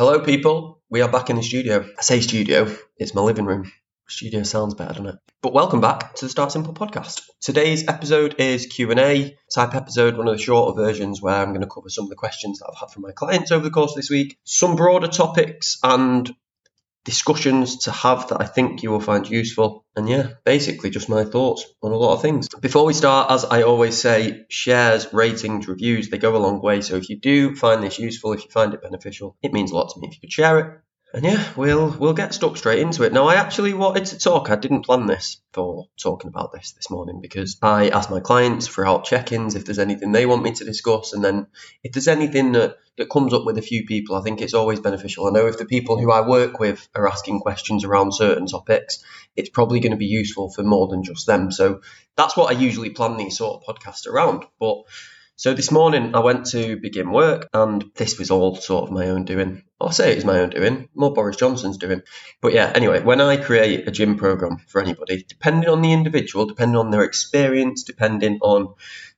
Hello, people. We are back in the studio. I say studio, it's my living room. Studio sounds better, doesn't it? But welcome back to the Start Simple podcast. Today's episode is Q&A type episode, one of the shorter versions where I'm going to cover some of the questions that I've had from my clients over the course of this week, some broader topics and discussions to have that I think you will find useful. And yeah, basically just my thoughts on a lot of things. Before we start, as I always say, shares, ratings, reviews, they go a long way. So if you do find this useful, if you find it beneficial, it means a lot to me if you could share it. And yeah, we'll we'll get stuck straight into it. Now, I actually wanted to talk. I didn't plan this for talking about this this morning because I ask my clients throughout check-ins if there's anything they want me to discuss, and then if there's anything that that comes up with a few people, I think it's always beneficial. I know if the people who I work with are asking questions around certain topics, it's probably going to be useful for more than just them. So that's what I usually plan these sort of podcasts around. But so this morning I went to begin work, and this was all sort of my own doing. I'll say it was my own doing, more Boris Johnson's doing. But yeah, anyway, when I create a gym program for anybody, depending on the individual, depending on their experience, depending on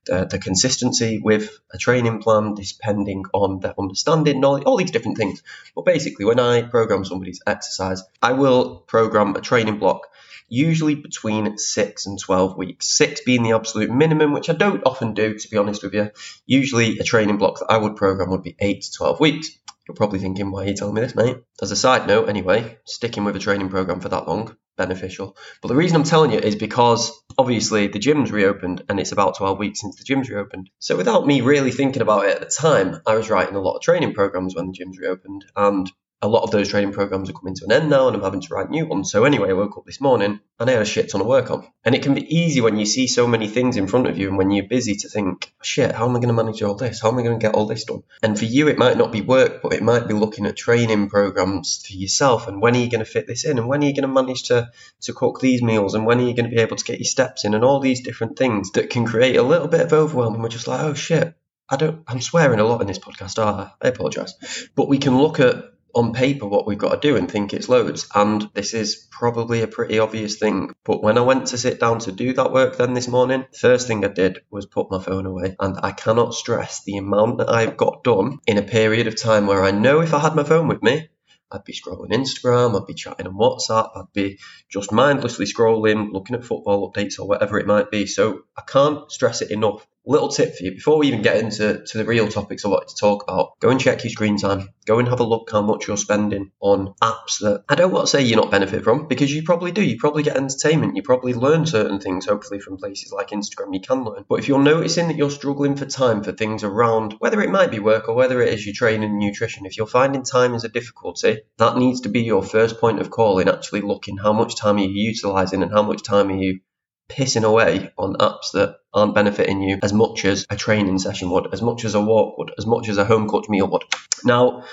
the, the consistency with a training plan, depending on their understanding, knowledge, all these different things. But basically, when I program somebody's exercise, I will program a training block usually between 6 and 12 weeks. 6 being the absolute minimum, which I don't often do, to be honest with you. Usually, a training block that I would program would be 8 to 12 weeks. You're probably thinking, why are you telling me this, mate? As a side note, anyway, sticking with a training program for that long, beneficial. But the reason I'm telling you is because obviously the gym's reopened and it's about 12 weeks since the gym's reopened. So without me really thinking about it at the time, I was writing a lot of training programs when the gym's reopened. And a lot of those training programs are coming to an end now and I'm having to write new ones. So anyway, I woke up this morning and I had a shit ton of work on. And it can be easy when you see so many things in front of you and when you're busy to think, shit, how am I going to manage all this? How am I going to get all this done? And for you, it might not be work, but it might be looking at training programs for yourself and when are you going to fit this in and when are you going to manage to, to cook these meals and when are you going to be able to get your steps in and all these different things that can create a little bit of overwhelm and we're just like, oh shit, I don't, I'm swearing a lot in this podcast, I? I apologise. But we can look at on paper what we've got to do and think it's loads. And this is probably a pretty obvious thing. But when I went to sit down to do that work then this morning, first thing I did was put my phone away. And I cannot stress the amount that I've got done in a period of time where I know if I had my phone with me, I'd be scrolling Instagram, I'd be chatting on WhatsApp, I'd be just mindlessly scrolling, looking at football updates or whatever it might be. So I can't stress it enough little tip for you before we even get into to the real topics I wanted to talk about. Go and check your screen time. Go and have a look how much you're spending on apps that I don't want to say you're not benefit from because you probably do. You probably get entertainment. You probably learn certain things, hopefully from places like Instagram. You can learn. But if you're noticing that you're struggling for time for things around whether it might be work or whether it is your training and nutrition, if you're finding time is a difficulty, that needs to be your first point of call in actually looking how much time are you utilizing and how much time are you pissing away on apps that aren't benefiting you as much as a training session would, as much as a walk would, as much as a home cooked meal would. Now,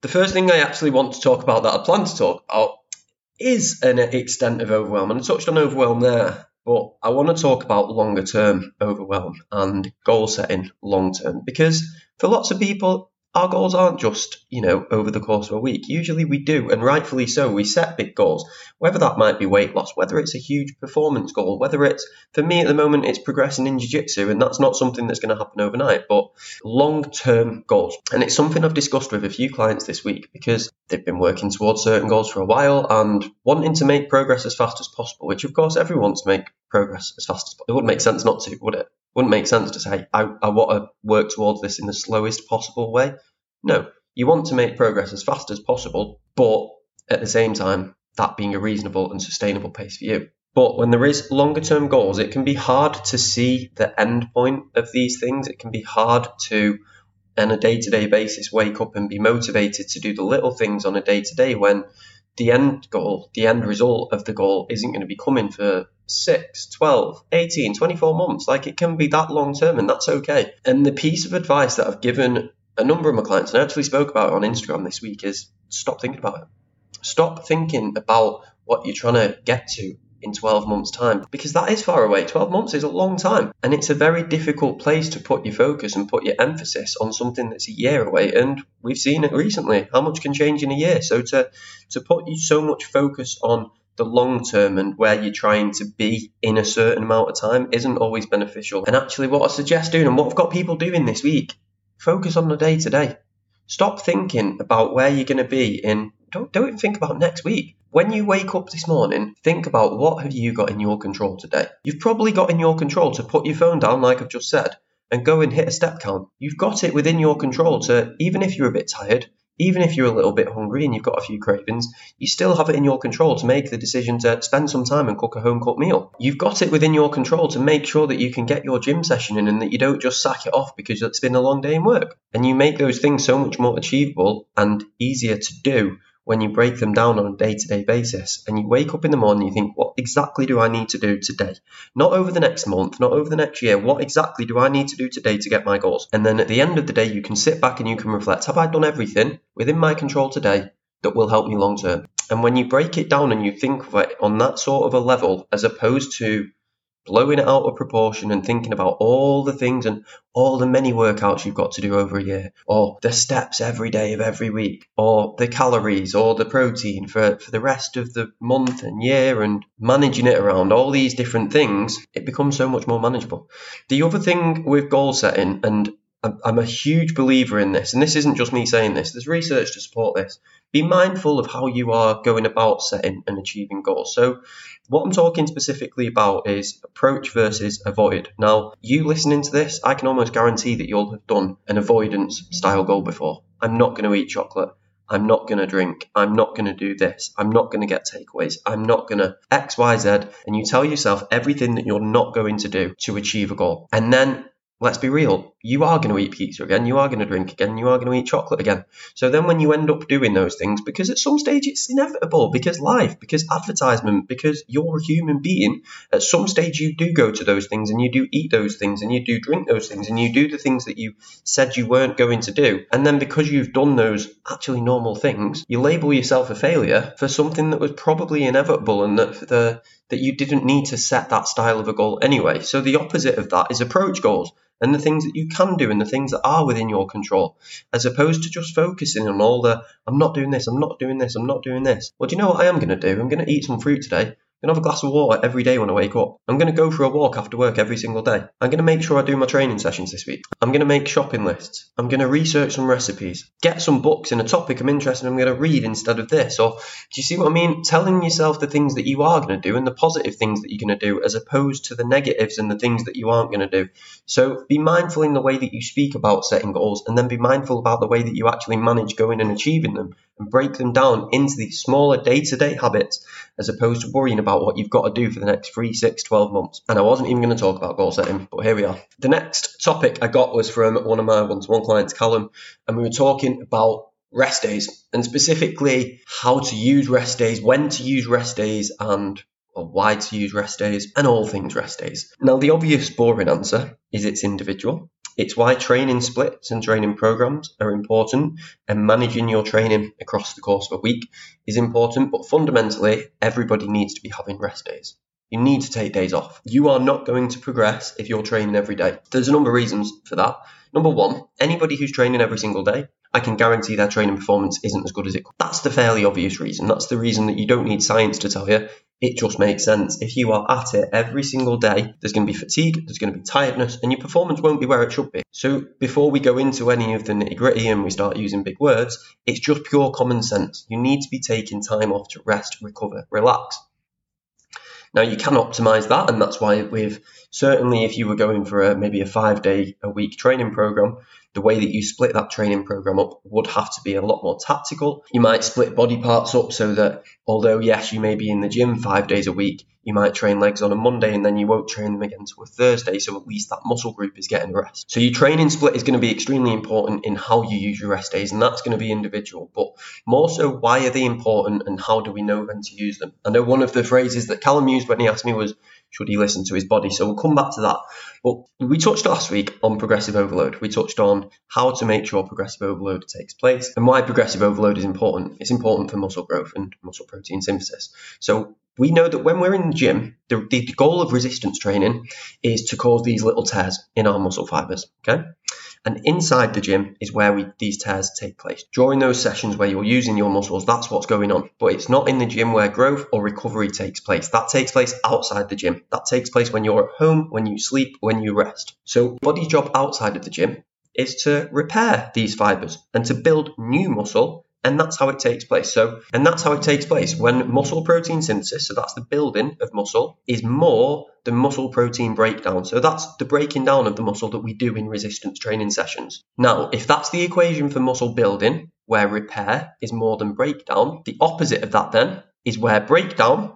the first thing I actually want to talk about that I plan to talk about is an extent of overwhelm. And I touched on overwhelm there, but I want to talk about longer term overwhelm and goal setting long term because for lots of people, our goals aren't just, you know, over the course of a week. Usually we do, and rightfully so. We set big goals, whether that might be weight loss, whether it's a huge performance goal, whether it's, for me at the moment, it's progressing in jiu jitsu, and that's not something that's going to happen overnight, but long term goals. And it's something I've discussed with a few clients this week because they've been working towards certain goals for a while and wanting to make progress as fast as possible, which of course everyone wants to make progress as fast as possible. It wouldn't make sense not to, would it? Wouldn't make sense to say, I, I want to work towards this in the slowest possible way. No, you want to make progress as fast as possible, but at the same time, that being a reasonable and sustainable pace for you. But when there is longer term goals, it can be hard to see the end point of these things. It can be hard to, on a day to day basis, wake up and be motivated to do the little things on a day to day when the end goal, the end result of the goal isn't going to be coming for 6, 12, 18, 24 months. Like it can be that long term, and that's okay. And the piece of advice that I've given a number of my clients, and I actually spoke about it on Instagram this week, is stop thinking about it. Stop thinking about what you're trying to get to in 12 months' time because that is far away. 12 months is a long time, and it's a very difficult place to put your focus and put your emphasis on something that's a year away. And we've seen it recently how much can change in a year. So to, to put you so much focus on the long term and where you're trying to be in a certain amount of time isn't always beneficial. And actually, what I suggest doing and what I've got people doing this week, focus on the day to day. Stop thinking about where you're going to be in. Don't, don't even think about next week. When you wake up this morning, think about what have you got in your control today. You've probably got in your control to put your phone down, like I've just said, and go and hit a step count. You've got it within your control to, even if you're a bit tired, even if you're a little bit hungry and you've got a few cravings, you still have it in your control to make the decision to spend some time and cook a home cooked meal. You've got it within your control to make sure that you can get your gym session in and that you don't just sack it off because it's been a long day in work. And you make those things so much more achievable and easier to do when you break them down on a day to day basis and you wake up in the morning, you think, what exactly do I need to do today? Not over the next month, not over the next year. What exactly do I need to do today to get my goals? And then at the end of the day, you can sit back and you can reflect, have I done everything within my control today that will help me long term? And when you break it down and you think of it on that sort of a level, as opposed to blowing it out of proportion and thinking about all the things and all the many workouts you've got to do over a year, or the steps every day of every week, or the calories or the protein for, for the rest of the month and year, and managing it around all these different things, it becomes so much more manageable. The other thing with goal setting, and I'm a huge believer in this, and this isn't just me saying this, there's research to support this. Be mindful of how you are going about setting and achieving goals. So, what I'm talking specifically about is approach versus avoid. Now, you listening to this, I can almost guarantee that you'll have done an avoidance style goal before. I'm not going to eat chocolate. I'm not going to drink. I'm not going to do this. I'm not going to get takeaways. I'm not going to X, Y, Z. And you tell yourself everything that you're not going to do to achieve a goal. And then let's be real, you are going to eat pizza again, you are going to drink again, you are going to eat chocolate again. So then when you end up doing those things, because at some stage it's inevitable, because life, because advertisement, because you're a human being, at some stage you do go to those things and you do eat those things and you do drink those things and you do the things that you said you weren't going to do. And then because you've done those actually normal things, you label yourself a failure for something that was probably inevitable and that the that you didn't need to set that style of a goal anyway. So the opposite of that is approach goals and the things that you can do and the things that are within your control, as opposed to just focusing on all the I'm not doing this, I'm not doing this, I'm not doing this. Well, do you know what I am going to do? I'm going to eat some fruit today going to have a glass of water every day when I wake up. I'm going to go for a walk after work every single day. I'm going to make sure I do my training sessions this week. I'm going to make shopping lists. I'm going to research some recipes. Get some books in a topic I'm interested in. I'm going to read instead of this. Or do you see what I mean? Telling yourself the things that you are going to do and the positive things that you're going to do as opposed to the negatives and the things that you aren't going to do. So be mindful in the way that you speak about setting goals and then be mindful about the way that you actually manage going and achieving them and break them down into these smaller day to day habits as opposed to worrying about what you've got to do for the next three, six, 12 months. And I wasn't even going to talk about goal setting, but here we are. The next topic I got was from one of my one to one clients, Callum, and we were talking about rest days and specifically how to use rest days, when to use rest days, and or why to use rest days, and all things rest days. Now, the obvious boring answer is it's individual. It's why training splits and training programs are important and managing your training across the course of a week is important, but fundamentally, everybody needs to be having rest days. You need to take days off. You are not going to progress if you're training every day. There's a number of reasons for that. Number one, anybody who's training every single day, I can guarantee their training performance isn't as good as it could. That's the fairly obvious reason. That's the reason that you don't need science to tell you it just makes sense. If you are at it every single day, there's going to be fatigue, there's going to be tiredness, and your performance won't be where it should be. So, before we go into any of the nitty gritty and we start using big words, it's just pure common sense. You need to be taking time off to rest, recover, relax. Now, you can optimize that, and that's why we've certainly, if you were going for a, maybe a five day a week training program, the way that you split that training program up would have to be a lot more tactical. You might split body parts up so that although, yes, you may be in the gym five days a week, you might train legs on a Monday and then you won't train them again until a Thursday. So at least that muscle group is getting rest. So your training split is going to be extremely important in how you use your rest days, and that's going to be individual. But more so, why are they important and how do we know when to use them? I know one of the phrases that Callum used when he asked me was, should he listen to his body? So we'll come back to that. But we touched last week on progressive overload. We touched on how to make sure progressive overload takes place and why progressive overload is important. It's important for muscle growth and muscle protein synthesis. So we know that when we're in the gym, the, the goal of resistance training is to cause these little tears in our muscle fibers. Okay. And inside the gym is where we, these tears take place. During those sessions where you're using your muscles, that's what's going on. But it's not in the gym where growth or recovery takes place. That takes place outside the gym. That takes place when you're at home, when you sleep, when you rest. So, body job outside of the gym is to repair these fibers and to build new muscle and that's how it takes place. So, and that's how it takes place when muscle protein synthesis, so that's the building of muscle, is more than muscle protein breakdown. So that's the breaking down of the muscle that we do in resistance training sessions. Now, if that's the equation for muscle building, where repair is more than breakdown, the opposite of that then is where breakdown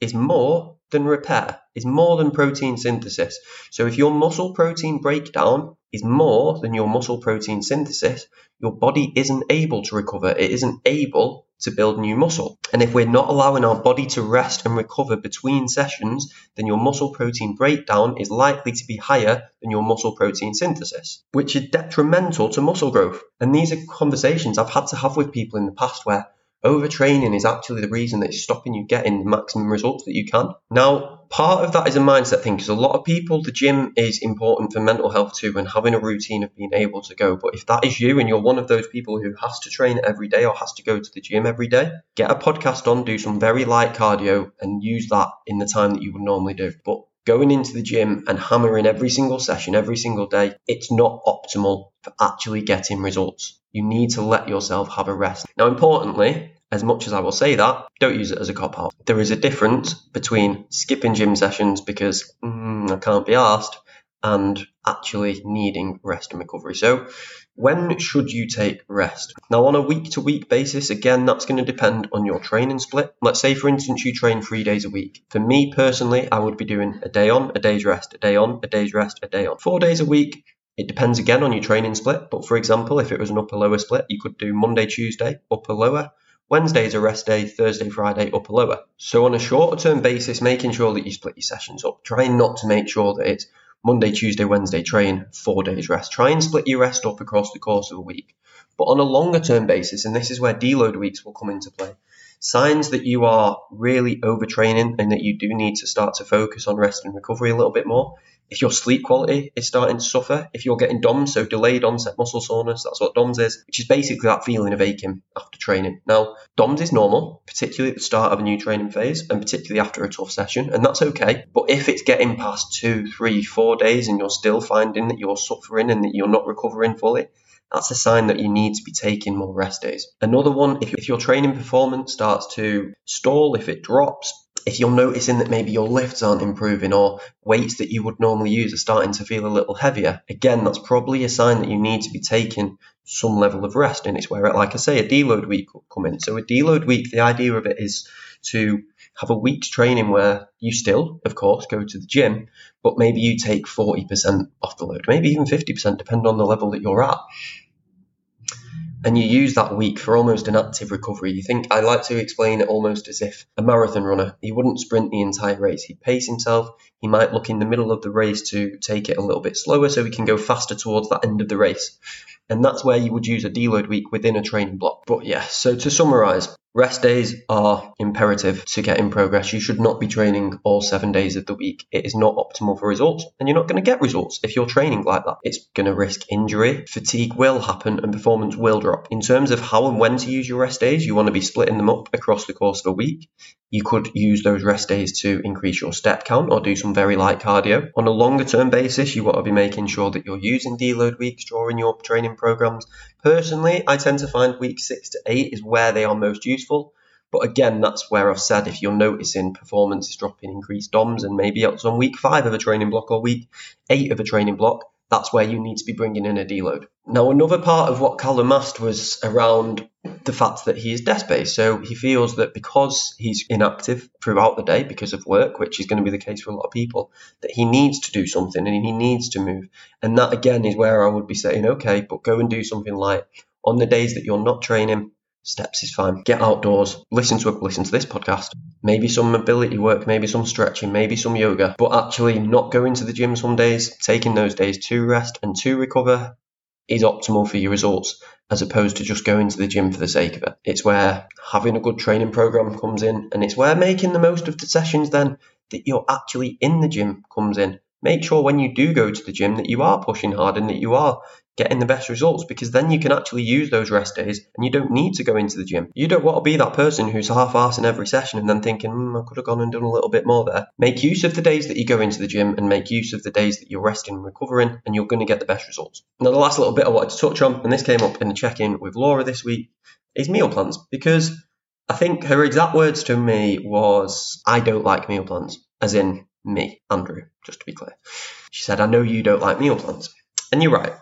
is more than repair, is more than protein synthesis. So if your muscle protein breakdown is more than your muscle protein synthesis, your body isn't able to recover. It isn't able to build new muscle. And if we're not allowing our body to rest and recover between sessions, then your muscle protein breakdown is likely to be higher than your muscle protein synthesis, which is detrimental to muscle growth. And these are conversations I've had to have with people in the past where overtraining is actually the reason that it's stopping you getting the maximum results that you can. Now, part of that is a mindset thing because a lot of people, the gym is important for mental health too and having a routine of being able to go. But if that is you and you're one of those people who has to train every day or has to go to the gym every day, get a podcast on, do some very light cardio and use that in the time that you would normally do. But going into the gym and hammering every single session, every single day, it's not optimal for actually getting results. You need to let yourself have a rest. Now, importantly, as much as I will say that, don't use it as a cop out. There is a difference between skipping gym sessions because mm, I can't be asked and actually needing rest and recovery. So, when should you take rest? Now, on a week to week basis, again, that's going to depend on your training split. Let's say, for instance, you train three days a week. For me personally, I would be doing a day on, a day's rest, a day on, a day's rest, a day on. Four days a week, it depends again on your training split. But for example, if it was an upper lower split, you could do Monday, Tuesday, upper lower. Wednesday is a rest day, Thursday, Friday, upper lower. So on a shorter term basis, making sure that you split your sessions up. Trying not to make sure that it's Monday, Tuesday, Wednesday, train, four days rest. Try and split your rest up across the course of a week. But on a longer term basis, and this is where deload weeks will come into play, signs that you are really overtraining and that you do need to start to focus on rest and recovery a little bit more if your sleep quality is starting to suffer, if you're getting DOMS, so delayed onset muscle soreness, that's what DOMS is, which is basically that feeling of aching after training. Now, DOMS is normal, particularly at the start of a new training phase and particularly after a tough session, and that's okay. But if it's getting past two, three, four days and you're still finding that you're suffering and that you're not recovering fully, that's a sign that you need to be taking more rest days. Another one, if, if your training performance starts to stall, if it drops, if you're noticing that maybe your lifts aren't improving or weights that you would normally use are starting to feel a little heavier, again, that's probably a sign that you need to be taking some level of rest. And it's where, like I say, a deload week will come in. So a deload week, the idea of it is to have a week's training where you still, of course, go to the gym, but maybe you take 40% off the load, maybe even 50%, depending on the level that you're at and you use that week for almost an active recovery. You think I like to explain it almost as if a marathon runner, he wouldn't sprint the entire race. He'd pace himself. He might look in the middle of the race to take it a little bit slower so he can go faster towards that end of the race. And that's where you would use a deload week within a training block. But yeah, so to summarize, Rest days are imperative to get in progress. You should not be training all seven days of the week. It is not optimal for results, and you're not going to get results if you're training like that. It's going to risk injury, fatigue will happen, and performance will drop. In terms of how and when to use your rest days, you want to be splitting them up across the course of a week. You could use those rest days to increase your step count or do some very light cardio. On a longer term basis, you want to be making sure that you're using deload weeks during your training programs. Personally, I tend to find week six to eight is where they are most useful. But again, that's where I've said if you're noticing performance is dropping, increased DOMs, and maybe it's on week five of a training block or week eight of a training block, that's where you need to be bringing in a deload. Now, another part of what Callum asked was around the fact that he is desk based. So he feels that because he's inactive throughout the day because of work, which is going to be the case for a lot of people, that he needs to do something and he needs to move. And that again is where I would be saying, okay, but go and do something like on the days that you're not training, steps is fine. Get outdoors, listen to listen to this podcast. Maybe some mobility work, maybe some stretching, maybe some yoga. But actually, not going to the gym some days, taking those days to rest and to recover, is optimal for your results as opposed to just going to the gym for the sake of it. It's where having a good training program comes in, and it's where making the most of the sessions then that you're actually in the gym comes in. Make sure when you do go to the gym that you are pushing hard and that you are getting the best results because then you can actually use those rest days and you don't need to go into the gym. You don't want to be that person who's half assed in every session and then thinking, mm, I could have gone and done a little bit more there. Make use of the days that you go into the gym and make use of the days that you're resting and recovering, and you're going to get the best results. Now, the last little bit I wanted to touch on, and this came up in the check in with Laura this week, is meal plans because I think her exact words to me was, I don't like meal plans, as in me, Andrew, just to be clear. She said, I know you don't like meal plans. And you're right.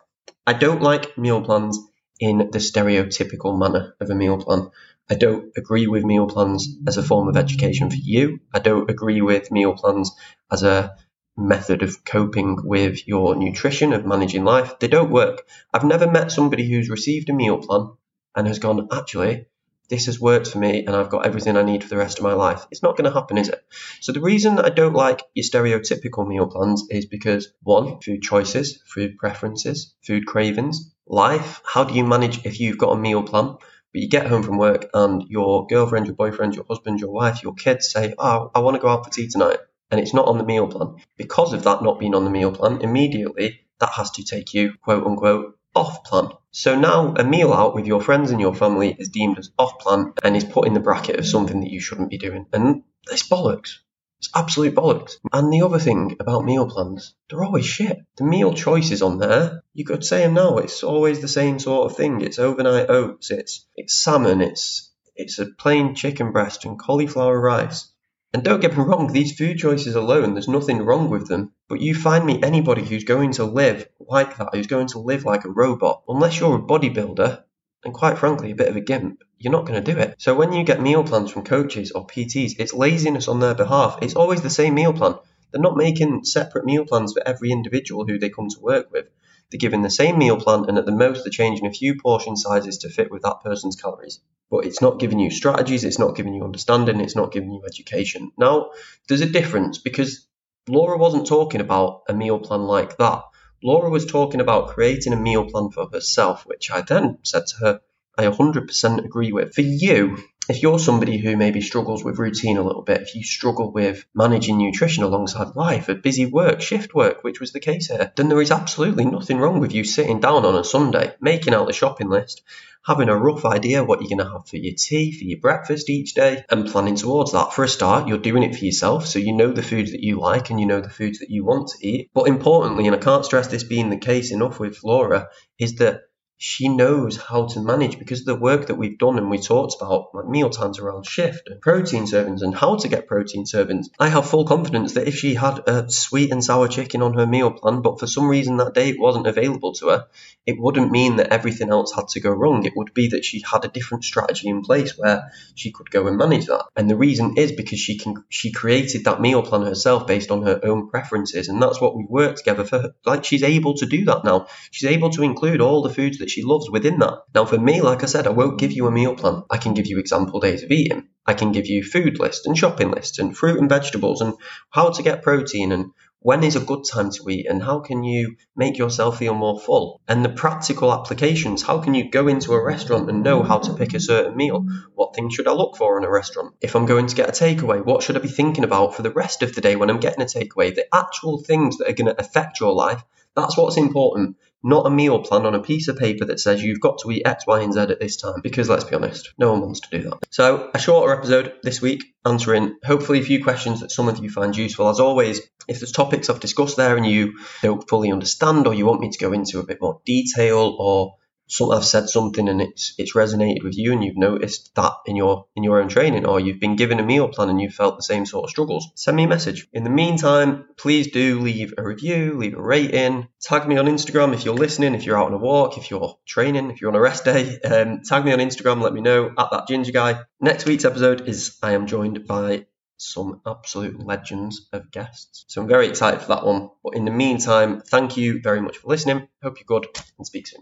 I don't like meal plans in the stereotypical manner of a meal plan. I don't agree with meal plans as a form of education for you. I don't agree with meal plans as a method of coping with your nutrition, of managing life. They don't work. I've never met somebody who's received a meal plan and has gone, actually, this has worked for me and I've got everything I need for the rest of my life. It's not going to happen, is it? So the reason I don't like your stereotypical meal plans is because one, food choices, food preferences, food cravings, life. How do you manage if you've got a meal plan? But you get home from work and your girlfriend, your boyfriend, your husband, your wife, your kids say, Oh, I want to go out for tea tonight. And it's not on the meal plan. Because of that not being on the meal plan, immediately that has to take you, quote unquote, off plan. So now a meal out with your friends and your family is deemed as off plan and is put in the bracket of something that you shouldn't be doing. And it's bollocks. It's absolute bollocks. And the other thing about meal plans, they're always shit. The meal choices on there, you could say them now, it's always the same sort of thing. It's overnight oats, it's it's salmon, it's it's a plain chicken breast and cauliflower rice. And don't get me wrong, these food choices alone, there's nothing wrong with them. But you find me anybody who's going to live like that, who's going to live like a robot, unless you're a bodybuilder, and quite frankly, a bit of a gimp, you're not going to do it. So when you get meal plans from coaches or PTs, it's laziness on their behalf. It's always the same meal plan. They're not making separate meal plans for every individual who they come to work with. They're given the same meal plan, and at the most, they're changing a few portion sizes to fit with that person's calories. But it's not giving you strategies, it's not giving you understanding, it's not giving you education. Now, there's a difference because Laura wasn't talking about a meal plan like that. Laura was talking about creating a meal plan for herself, which I then said to her, I 100% agree with. For you, if you're somebody who maybe struggles with routine a little bit, if you struggle with managing nutrition alongside life, a busy work, shift work, which was the case here, then there is absolutely nothing wrong with you sitting down on a Sunday, making out the shopping list, having a rough idea what you're going to have for your tea, for your breakfast each day, and planning towards that. For a start, you're doing it for yourself, so you know the foods that you like and you know the foods that you want to eat. But importantly, and I can't stress this being the case enough with Laura, is that she knows how to manage because of the work that we've done and we talked about like meal times around shift and protein servings and how to get protein servings. I have full confidence that if she had a sweet and sour chicken on her meal plan, but for some reason that day it wasn't available to her, it wouldn't mean that everything else had to go wrong. It would be that she had a different strategy in place where she could go and manage that. And the reason is because she can she created that meal plan herself based on her own preferences, and that's what we work together for. Her. Like she's able to do that now. She's able to include all the foods that she loves within that. Now, for me, like I said, I won't give you a meal plan. I can give you example days of eating. I can give you food lists and shopping lists and fruit and vegetables and how to get protein and when is a good time to eat and how can you make yourself feel more full and the practical applications how can you go into a restaurant and know how to pick a certain meal what things should i look for in a restaurant if i'm going to get a takeaway what should i be thinking about for the rest of the day when i'm getting a takeaway the actual things that are going to affect your life that's what's important not a meal plan on a piece of paper that says you've got to eat X, Y, and Z at this time. Because let's be honest, no one wants to do that. So, a shorter episode this week, answering hopefully a few questions that some of you find useful. As always, if there's topics I've discussed there and you don't fully understand, or you want me to go into a bit more detail, or some I've said something and it's it's resonated with you and you've noticed that in your in your own training or you've been given a meal plan and you've felt the same sort of struggles send me a message in the meantime please do leave a review leave a rating tag me on instagram if you're listening if you're out on a walk if you're training if you're on a rest day um, tag me on instagram let me know at that ginger guy next week's episode is i am joined by some absolute legends of guests. So I'm very excited for that one. But in the meantime, thank you very much for listening. Hope you're good and speak soon.